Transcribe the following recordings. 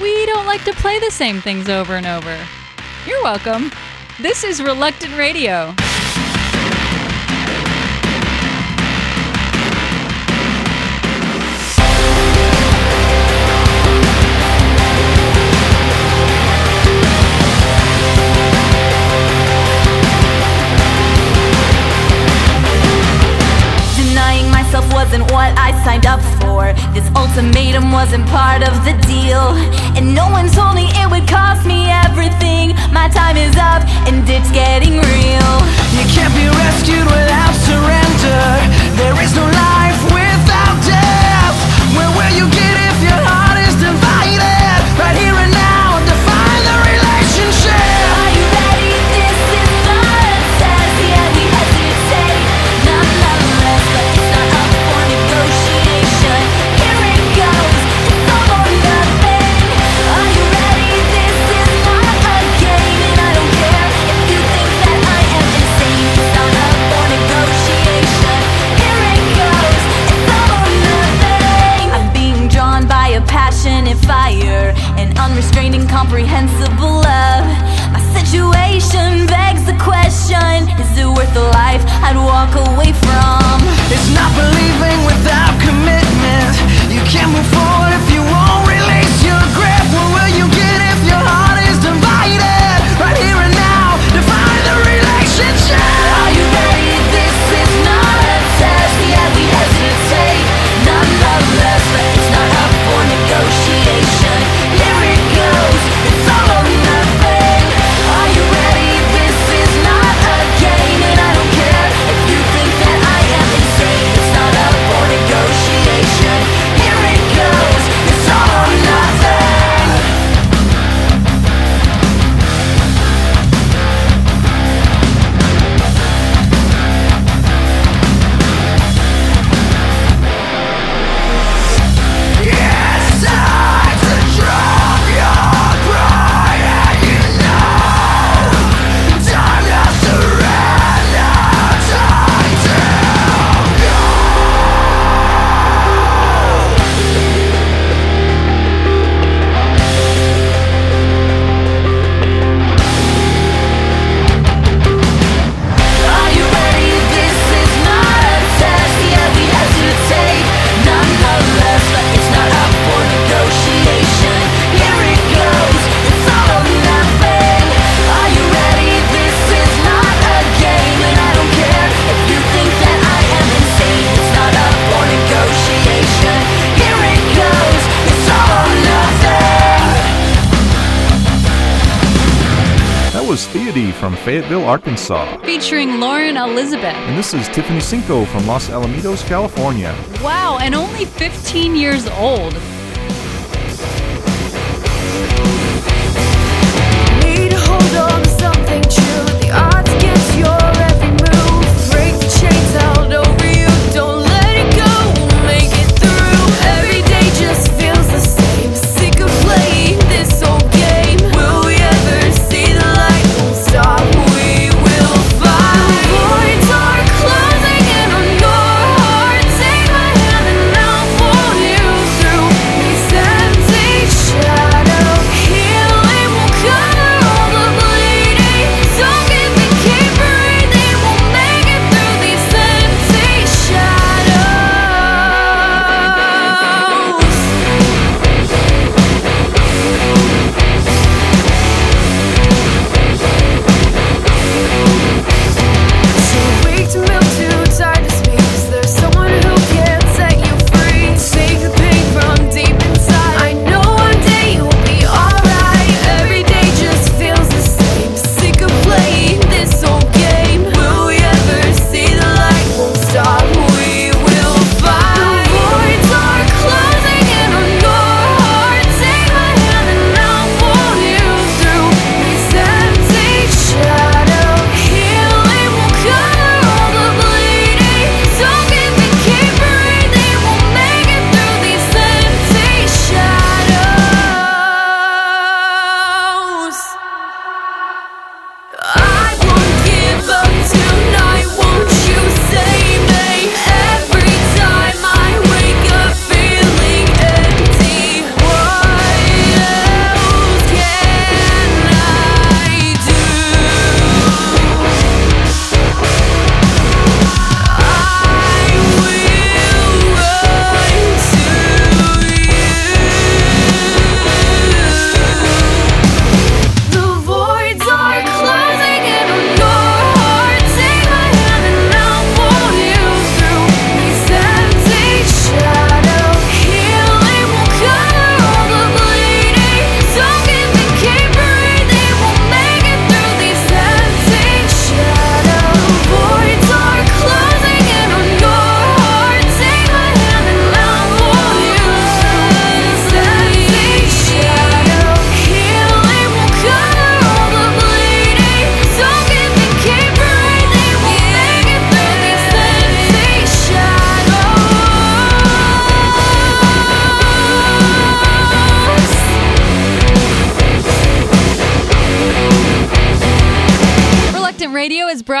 We don't like to play the same things over and over. You're welcome. This is Reluctant Radio. wasn't what I signed up for. This ultimatum wasn't part of the deal. And no one told me it would cost me everything. My time is up, and it's getting real. You can't be rescued without surrender. There is no life without death. Where will you get? Fayetteville, Arkansas. Featuring Lauren Elizabeth. And this is Tiffany Cinco from Los Alamitos, California. Wow, and only 15 years old. Need to hold on to something true.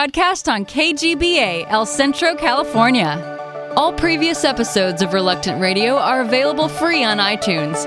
podcast on KGBA, El Centro, California. All previous episodes of Reluctant Radio are available free on iTunes.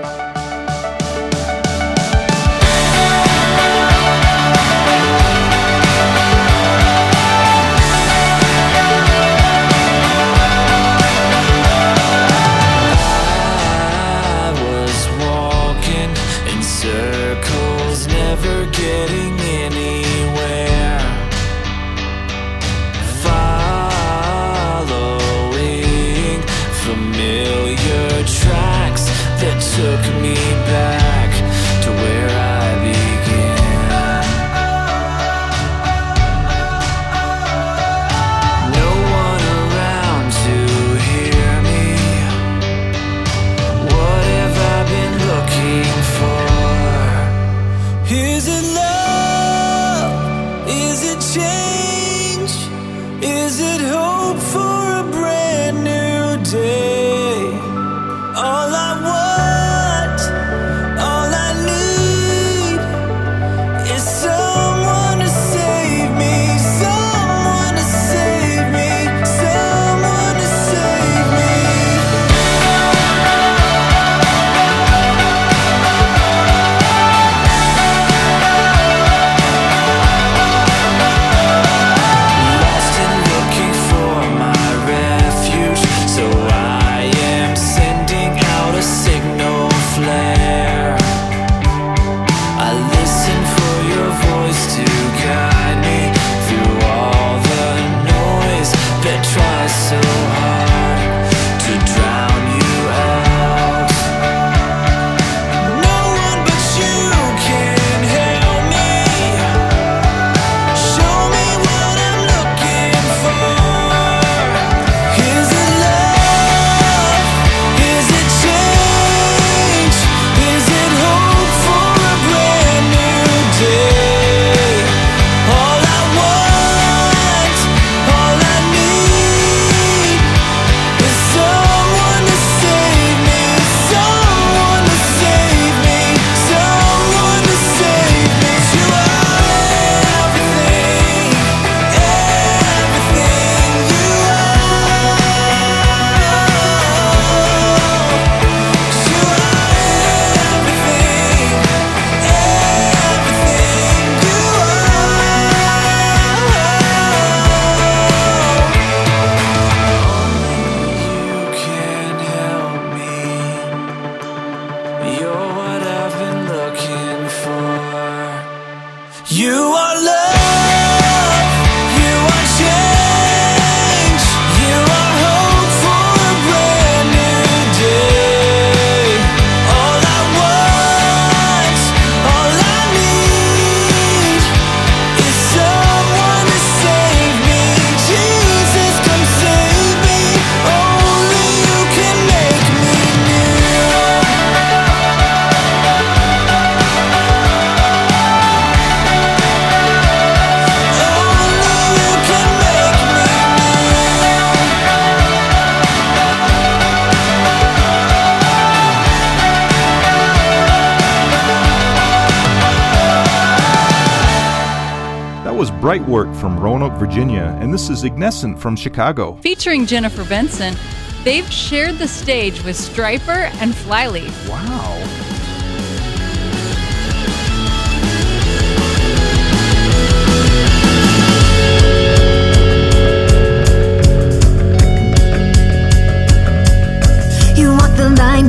Bright Work from Roanoke, Virginia, and this is Ignescent from Chicago. Featuring Jennifer Benson, they've shared the stage with Stryper and Flyleaf. Wow.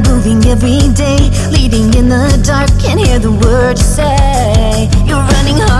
moving every day, leading in the dark, can't hear the word you say. You're running hard.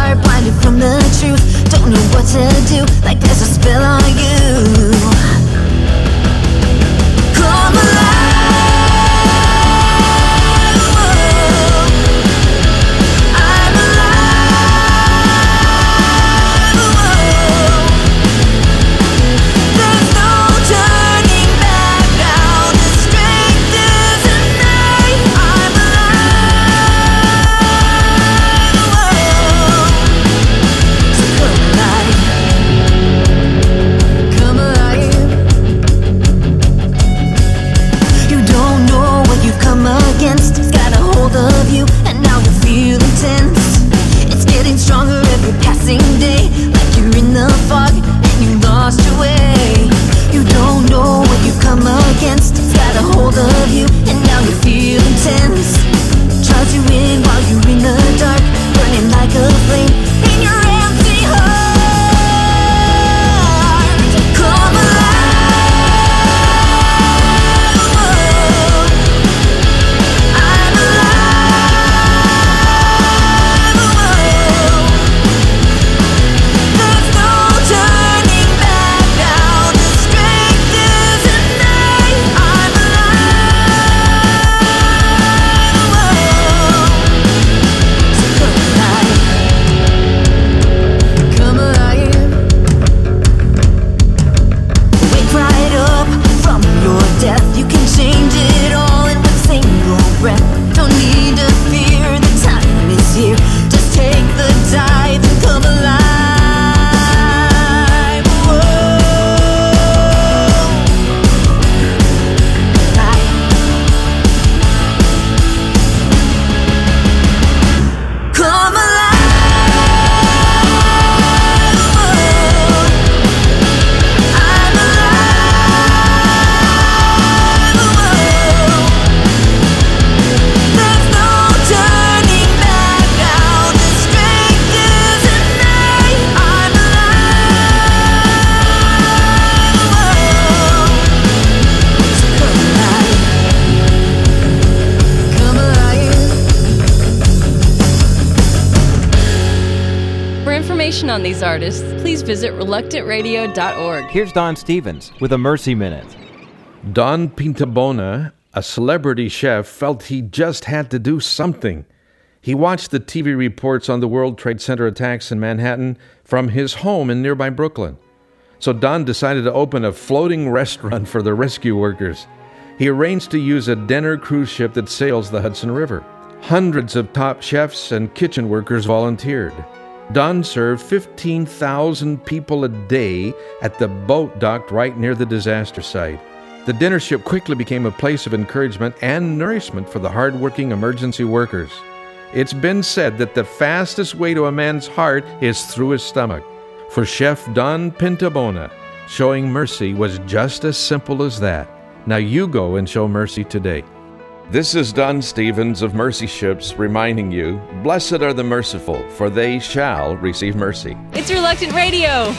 big one. Information on these artists, please visit reluctantradio.org. Here's Don Stephens with a Mercy Minute. Don Pintabona, a celebrity chef, felt he just had to do something. He watched the TV reports on the World Trade Center attacks in Manhattan from his home in nearby Brooklyn. So Don decided to open a floating restaurant for the rescue workers. He arranged to use a Denner cruise ship that sails the Hudson River. Hundreds of top chefs and kitchen workers volunteered. Don served 15,000 people a day at the boat docked right near the disaster site. The dinner ship quickly became a place of encouragement and nourishment for the hardworking emergency workers. It's been said that the fastest way to a man's heart is through his stomach. For Chef Don Pintabona, showing mercy was just as simple as that. Now you go and show mercy today. This is Don Stephens of Mercy Ships reminding you Blessed are the merciful, for they shall receive mercy. It's Reluctant Radio.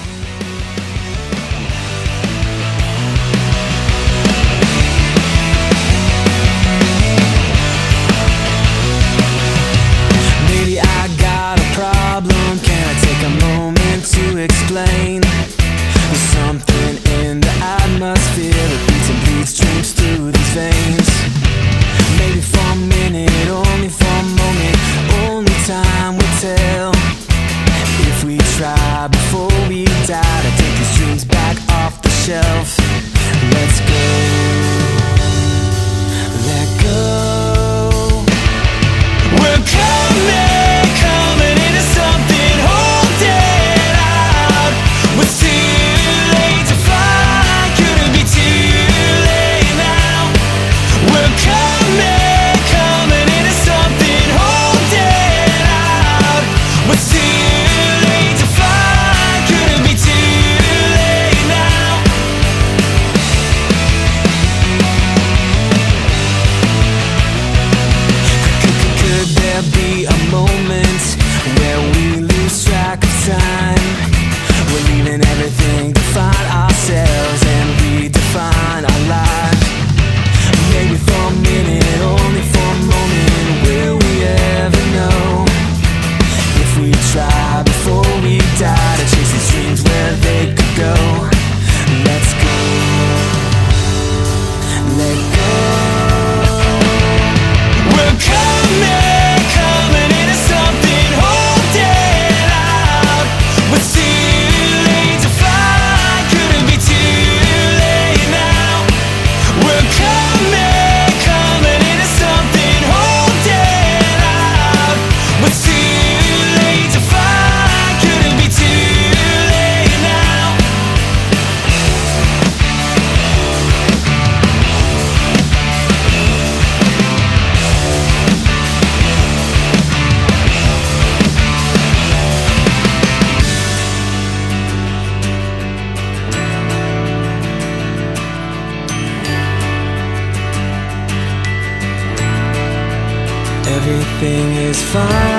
Is fine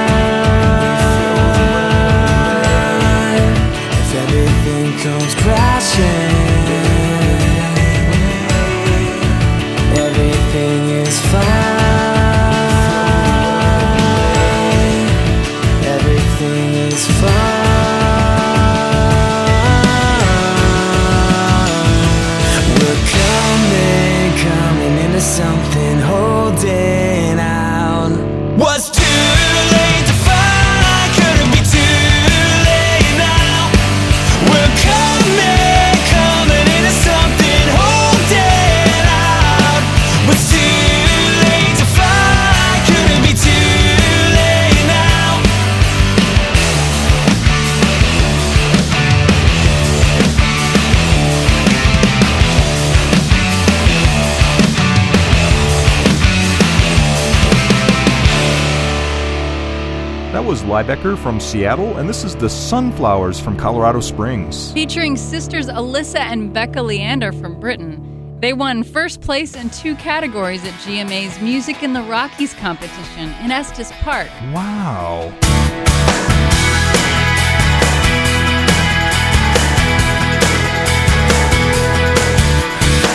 Liebecker from Seattle, and this is the Sunflowers from Colorado Springs. Featuring sisters Alyssa and Becca Leander from Britain. They won first place in two categories at GMA's Music in the Rockies competition in Estes Park. Wow.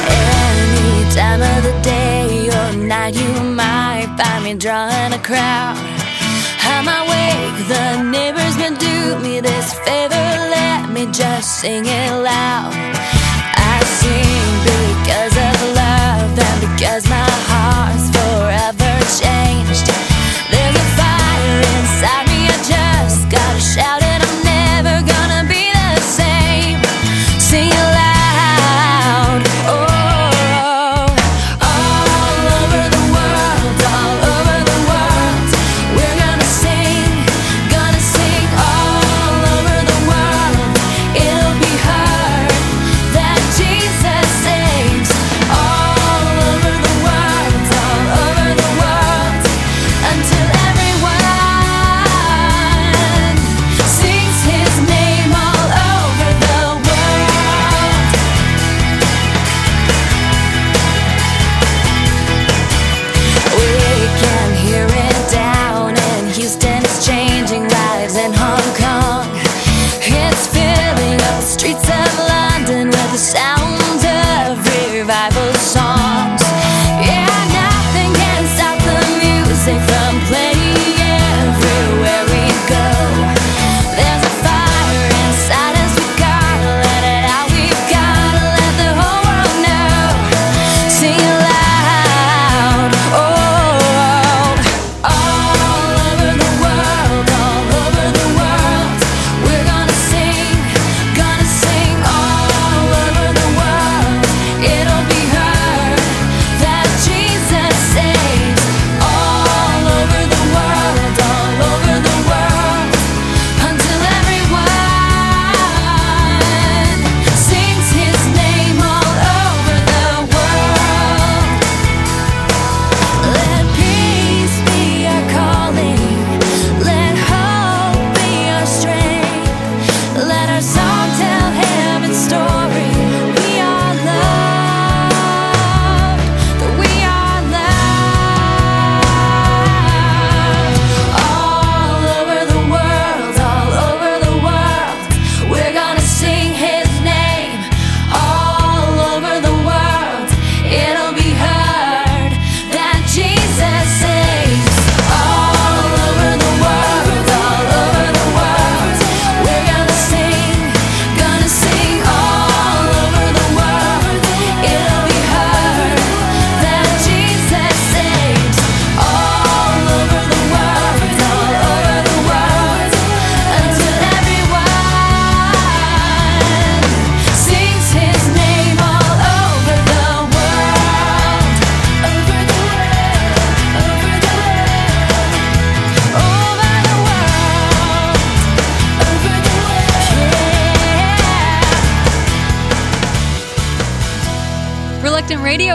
Any time of the day or night, you might find me drawing a crowd. I'm awake, the neighbors can do me this favor. Let me just sing it.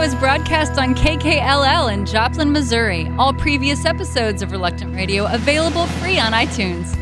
is broadcast on KKLL in Joplin, Missouri. All previous episodes of Reluctant Radio available free on iTunes.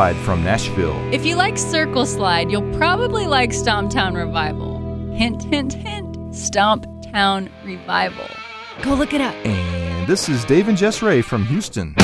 Slide from Nashville. If you like Circle Slide, you'll probably like Stomptown Revival. Hint, hint, hint. Stomptown Revival. Go look it up. And this is Dave and Jess Ray from Houston.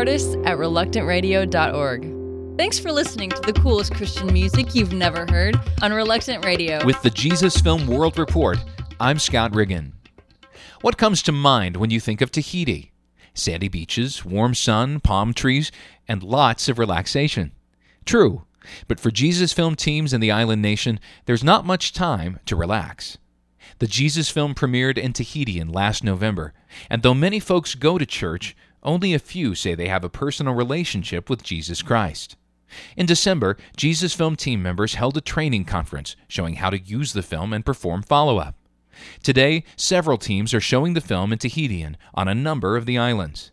Artists at reluctantradio.org. Thanks for listening to the coolest Christian music you've never heard on Reluctant Radio. With the Jesus Film World Report, I'm Scott Riggin. What comes to mind when you think of Tahiti? Sandy beaches, warm sun, palm trees, and lots of relaxation. True, but for Jesus Film teams in the island nation, there's not much time to relax. The Jesus film premiered in Tahiti in last November, and though many folks go to church, only a few say they have a personal relationship with Jesus Christ. In December, Jesus Film team members held a training conference showing how to use the film and perform follow up. Today, several teams are showing the film in Tahitian on a number of the islands.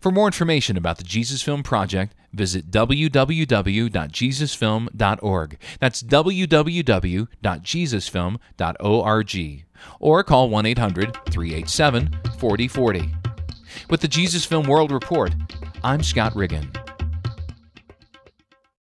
For more information about the Jesus Film Project, visit www.jesusfilm.org. That's www.jesusfilm.org. Or call 1 800 387 4040. With the Jesus Film World Report, I'm Scott Riggin.